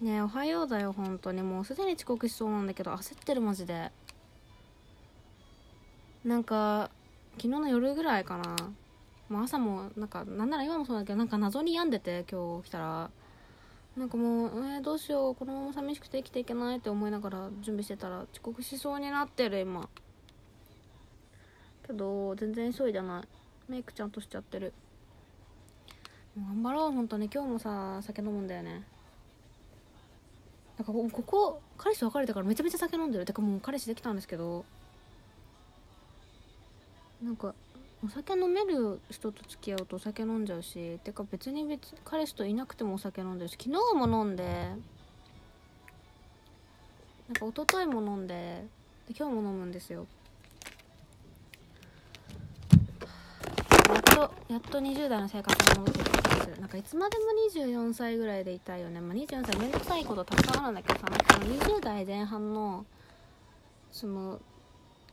ねえおはようだよ本当に。もうすでに遅刻しそうなんだけど焦ってるマジで。なんか昨日の夜ぐらいかな。もう朝もなんかなんなら今もそうだけどなんか謎に病んでて今日来たら。なんかもうえー、どうしよう。このまま寂しくて生きていけないって思いながら準備してたら遅刻しそうになってる今。けど全然急いでない。メイクちゃんとしちゃってる。頑張ろう本当に。今日もさ酒飲むんだよね。なんかここ彼氏と別れてからめちゃめちゃ酒飲んでる。てかもう彼氏できたんですけど。なんかお酒飲める人と付き合うとお酒飲んじゃうしてか別に別彼氏といなくてもお酒飲んでるし昨日も飲んでなんか一昨日も飲んでで今日も飲むんですよ。やっとやっと20代の生活に戻ってきた。するなんかいつまでも24歳ぐらいでいたいよね、まあ、24歳めんどくさいことたくさんあるんだけどさなんか20代前半のその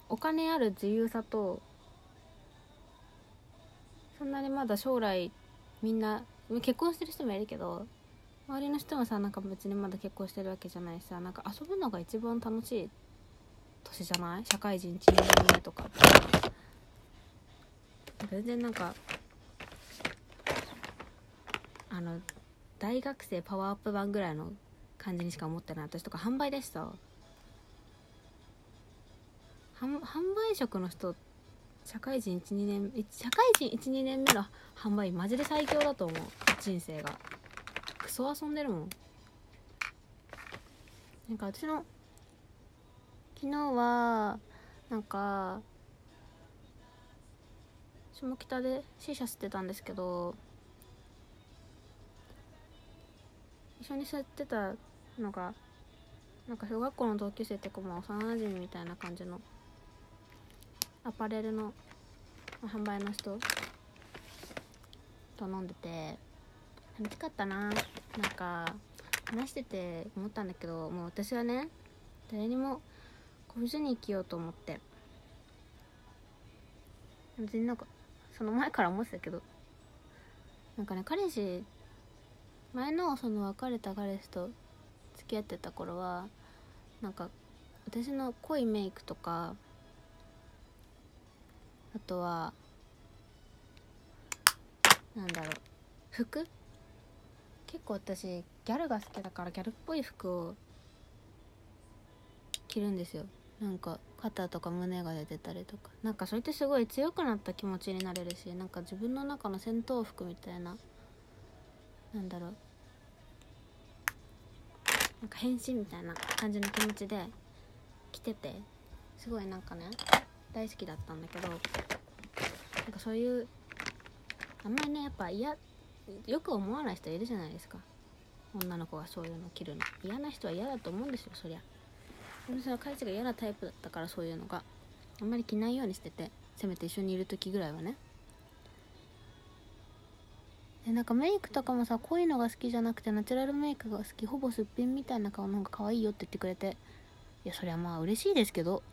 お金ある自由さとそんなにまだ将来みんな結婚してる人もいるけど周りの人もさなんか別にまだ結婚してるわけじゃないしさなんか遊ぶのが一番楽しい年じゃない？社会人1年目とか全然なんかあの大学生パワーアップ版ぐらいの感じにしか思ってない私とか販売でした販売職の人社会人12年社会人12年目の販売マジで最強だと思う。人生が。クソ遊んでるもん。なんか私の昨日はなんか下北で C 社吸ってたんですけど一緒に吸ってたのがなんか小学校の同級生っていう幼馴染みみたいな感じのアパレルの販売の人と飲んでて楽しかったな。なんか話してて思ったんだけどもう私はね誰にもこびずに生きようと思って別になんかその前から思ってたけどなんかね彼氏前のその別れた彼氏と付き合ってた頃はなんか私の濃いメイクとかあとはなんだろう服？結構私ギャルが好きだからギャルっぽい服を着るんですよ。なんか肩とか胸が出てたりとか。なんかそれってすごい強くなった気持ちになれるしなんか自分の中の戦闘服みたいななんだろう。なんか変身みたいな感じの気持ちで着ててすごいなんかね大好きだったんだけどなんかそういうあんまりねやっぱ嫌よく思わない人いるじゃないですか。女の子がそういうの着るの。嫌な人は嫌だと思うんですよそりゃ。でもそれは彼氏が嫌なタイプだったからそういうのがあんまり着ないようにしててせめて一緒にいる時ぐらいはね。でなんかメイクとかもさこういうのが好きじゃなくてナチュラルメイクが好きほぼすっぴんみたいな顔の方が可愛いよって言ってくれて。いやそりゃまあ嬉しいですけど。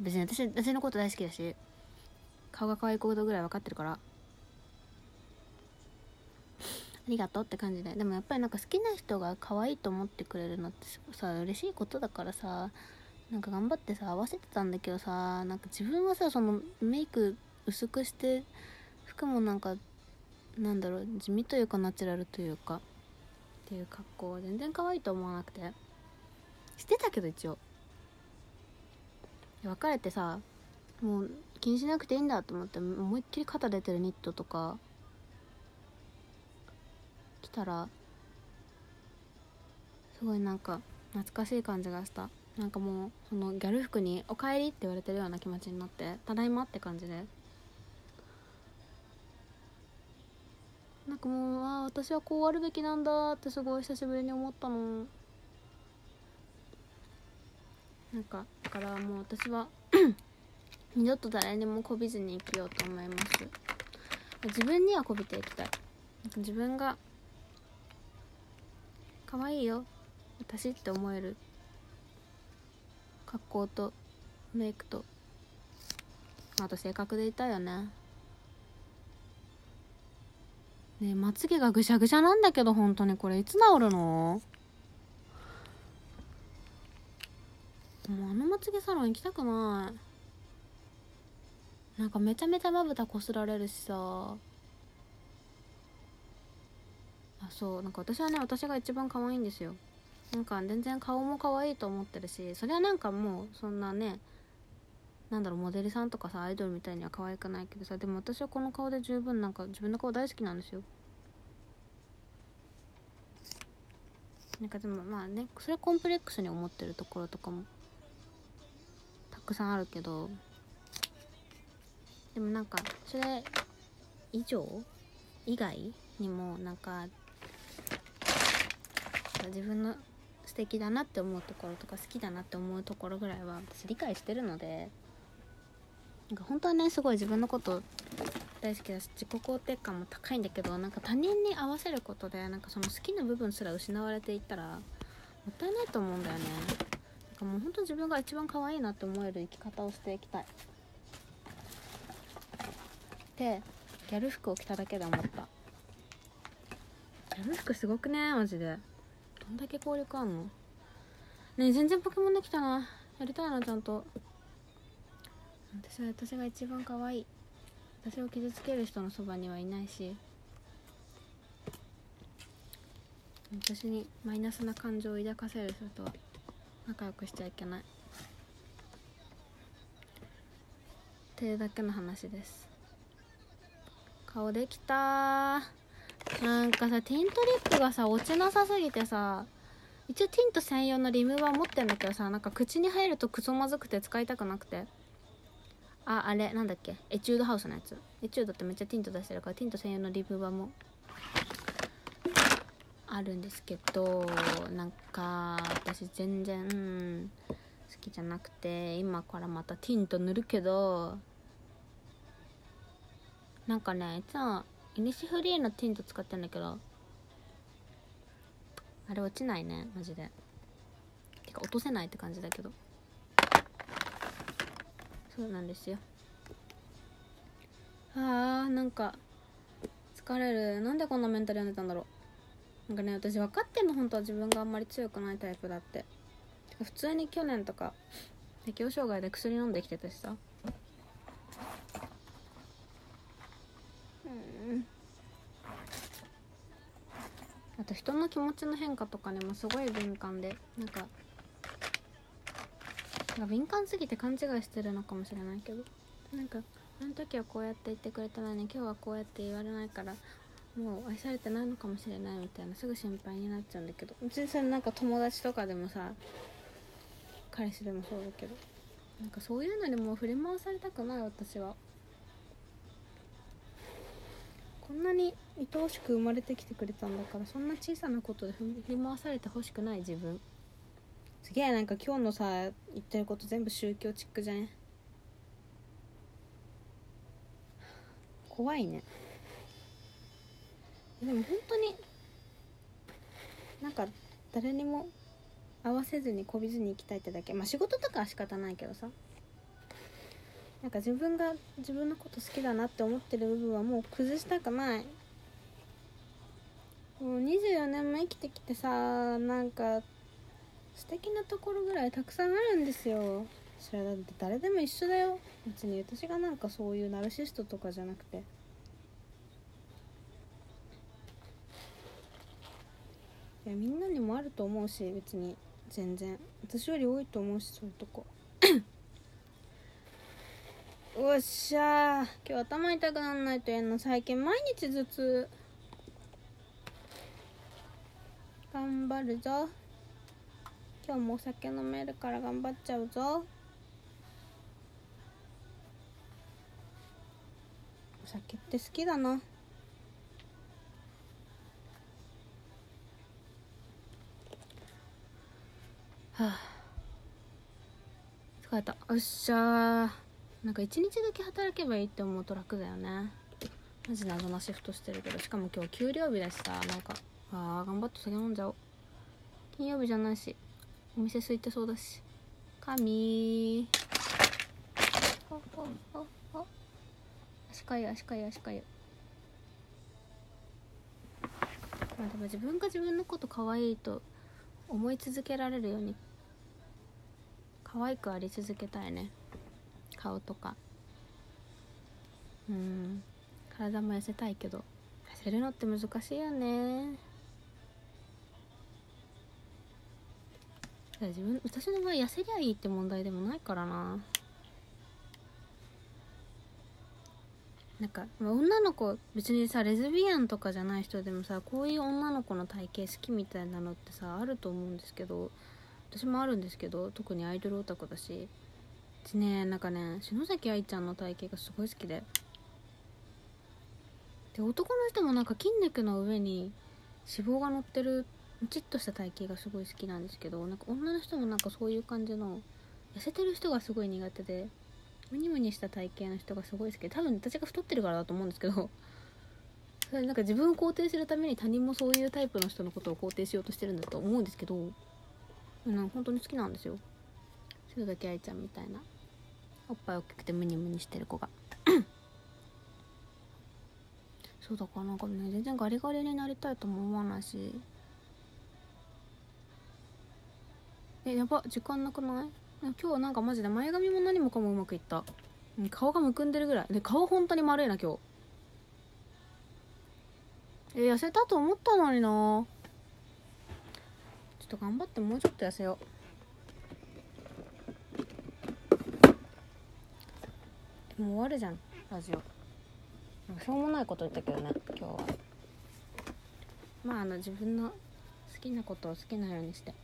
別に私私のこと大好きだし顔が可愛いことぐらい分かってるから。ありがとうって感じで。でもやっぱりなんか好きな人が可愛いと思ってくれるのってさ嬉しいことだからさなんか頑張ってさ合わせてたんだけどさなんか自分はさそのメイク薄くして服もなんかなんだろう地味というかナチュラルというかっていう格好は全然可愛いと思わなくて。してたけど一応。別れてさもう気にしなくていいんだと思って思いっきり肩出てるニットとか着たらすごいなんか懐かしい感じがした。なんかもうそのギャル服に「おかえり」って言われてるような気持ちになって「ただいま」って感じで。なんかもうああ私はこうあるべきなんだってすごい久しぶりに思ったの。なんかだからもう私は 二度と誰にもこびずに生きようと思います。自分にはこびていきたい。自分が可愛いよ。私って思える。格好とメイクと。あと性格でいたいよね。ねまつげがぐしゃぐしゃなんだけど本当に。これいつ治るの？もうあのまつげサロン行きたくない。なんかめちゃめちゃまぶたこすられるしさ。あそう。なんか私はね私が一番可愛いんですよ。なんか全然顔も可愛いと思ってるしそれはなんかもうそんなねなんだろうモデルさんとかさアイドルみたいには可愛くないけどさでも私はこの顔で十分なんか自分の顔大好きなんですよ。なんかでもまあねそれコンプレックスに思ってるところとかもたくさんあるけどでもなんかそれ以上以外にもなんか自分の素敵だなって思うところとか好きだなって思うところぐらいは私理解してるのでなんか本当はねすごい自分のこと大好きだし自己肯定感も高いんだけどなんか他人に合わせることでなんかその好きな部分すら失われていったらもったいないと思うんだよね。なんかもう本当自分が一番可愛いなって思える生き方をしていきたい。でギャル服を着ただけで思った。ギャル服すごくねマジで。どんだけ効力あんの？ね全然ポケモンできたな。やりたいなちゃんと。私は私が一番可愛い。私を傷つける人のそばにはいないし。私にマイナスな感情を抱かせる人とは仲良くしちゃいけない。っていうだけの話です。顔できたなんかさティントリップがさ落ちなさすぎてさ一応ティント専用のリムーバー持ってんだけどさなんか口に入るとクソまずくて使いたくなくて。ああれなんだっけ？エチュードハウスのやつ。エチュードってめっちゃティント出してるからティント専用のリブバもあるんですけどなんか私全然好きじゃなくて今からまたティント塗るけどなんかねいつもイニシフリーのティント使ってんだけどあれ落ちないねマジで。てか落とせないって感じだけど。そうなんですよ。あーなんか疲れる。なんでこんなメンタル病んでたんだろう。なんかね私分かってんの。本当は自分があんまり強くないタイプだって。普通に去年とか適応障害で薬飲んできてたしさ。うん。あと人の気持ちの変化とかにもすごい敏感でなんかなんか敏感すぎて勘違いしてるのかもしれないけど。なんかあの時はこうやって言ってくれたのに今日はこうやって言われないからもう愛されてないのかもしれないみたいな。すぐ心配になっちゃうんだけど。別にそれなんか友達とかでもさ彼氏でもそうだけど。なんかそういうのにもう振り回されたくない私は。こんなに愛おしく生まれてきてくれたんだからそんな小さなことで振り回されてほしくない自分。すげえなんか今日のさ言ってること全部宗教チックじゃね？怖いね。でも本当になんか誰にも合わせずにこびずに行きたいってだけ。まあ仕事とかは仕方ないけどさ。なんか自分が自分のこと好きだなって思ってる部分はもう崩したくない。もう24年も生きてきてさなんか素敵なところぐらいたくさんあるんですよ。それだって誰でも一緒だよ。別に私がなんかそういうナルシストとかじゃなくて。いやみんなにもあると思うし別に全然。私より多いと思うしそういうとこ。おっしゃ今日頭痛くなんないとやんの。最近毎日頭痛。頑張るぞ。今日もお酒飲めるから頑張っちゃうぞ。お酒って好きだな。はあ。疲れた。よっしゃー。なんか一日だけ働けばいいって思うと楽だよね。マジ謎なシフトしてるけど。しかも今日給料日だしさ。なんかあー頑張って酒飲んじゃおう。金曜日じゃないし。お店空いてそうだし。神。足かゆ足かゆ足かゆまあでも自分が自分のこと可愛いと思い続けられるように可愛くあり続けたいね。顔とか。うん。体も痩せたいけど痩せるのって難しいよね。自分私の場合痩せりゃいいって問題でもないからな。なんか、女の子別にさレズビアンとかじゃない人でもさこういう女の子の体型好きみたいなのってさあると思うんですけど私もあるんですけど特にアイドルオタクだし。うちねなんかね篠崎愛ちゃんの体型がすごい好きで。で男の人もなんか筋肉の上に脂肪が乗ってるムチっとした体型がすごい好きなんですけどなんか女の人もなんかそういう感じの痩せてる人がすごい苦手でムニムニした体型の人がすごい好きで多分私が太ってるからだと思うんですけどそれなんか自分を肯定するために他人もそういうタイプの人のことを肯定しようとしてるんだと思うんですけどなんか本当に好きなんですよ。篠崎愛ちゃんみたいな。おっぱい大きくてムニムニしてる子が。そうだからなんかね全然ガリガリになりたいとも思わないしえやば時間なくない？今日はなんかマジで前髪も何もかもうまくいった。顔がむくんでるぐらい。で顔本当に丸いな今日。え痩せたと思ったのにな。ちょっと頑張ってもうちょっと痩せよう。もう終わるじゃんラジオ。しょうもないこと言ったけどね今日は。まああの自分の好きなことを好きなようにして。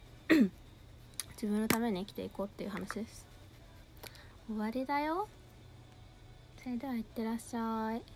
自分のために生きていこうっていう話です。終わりだよ。それではいってらっしゃい。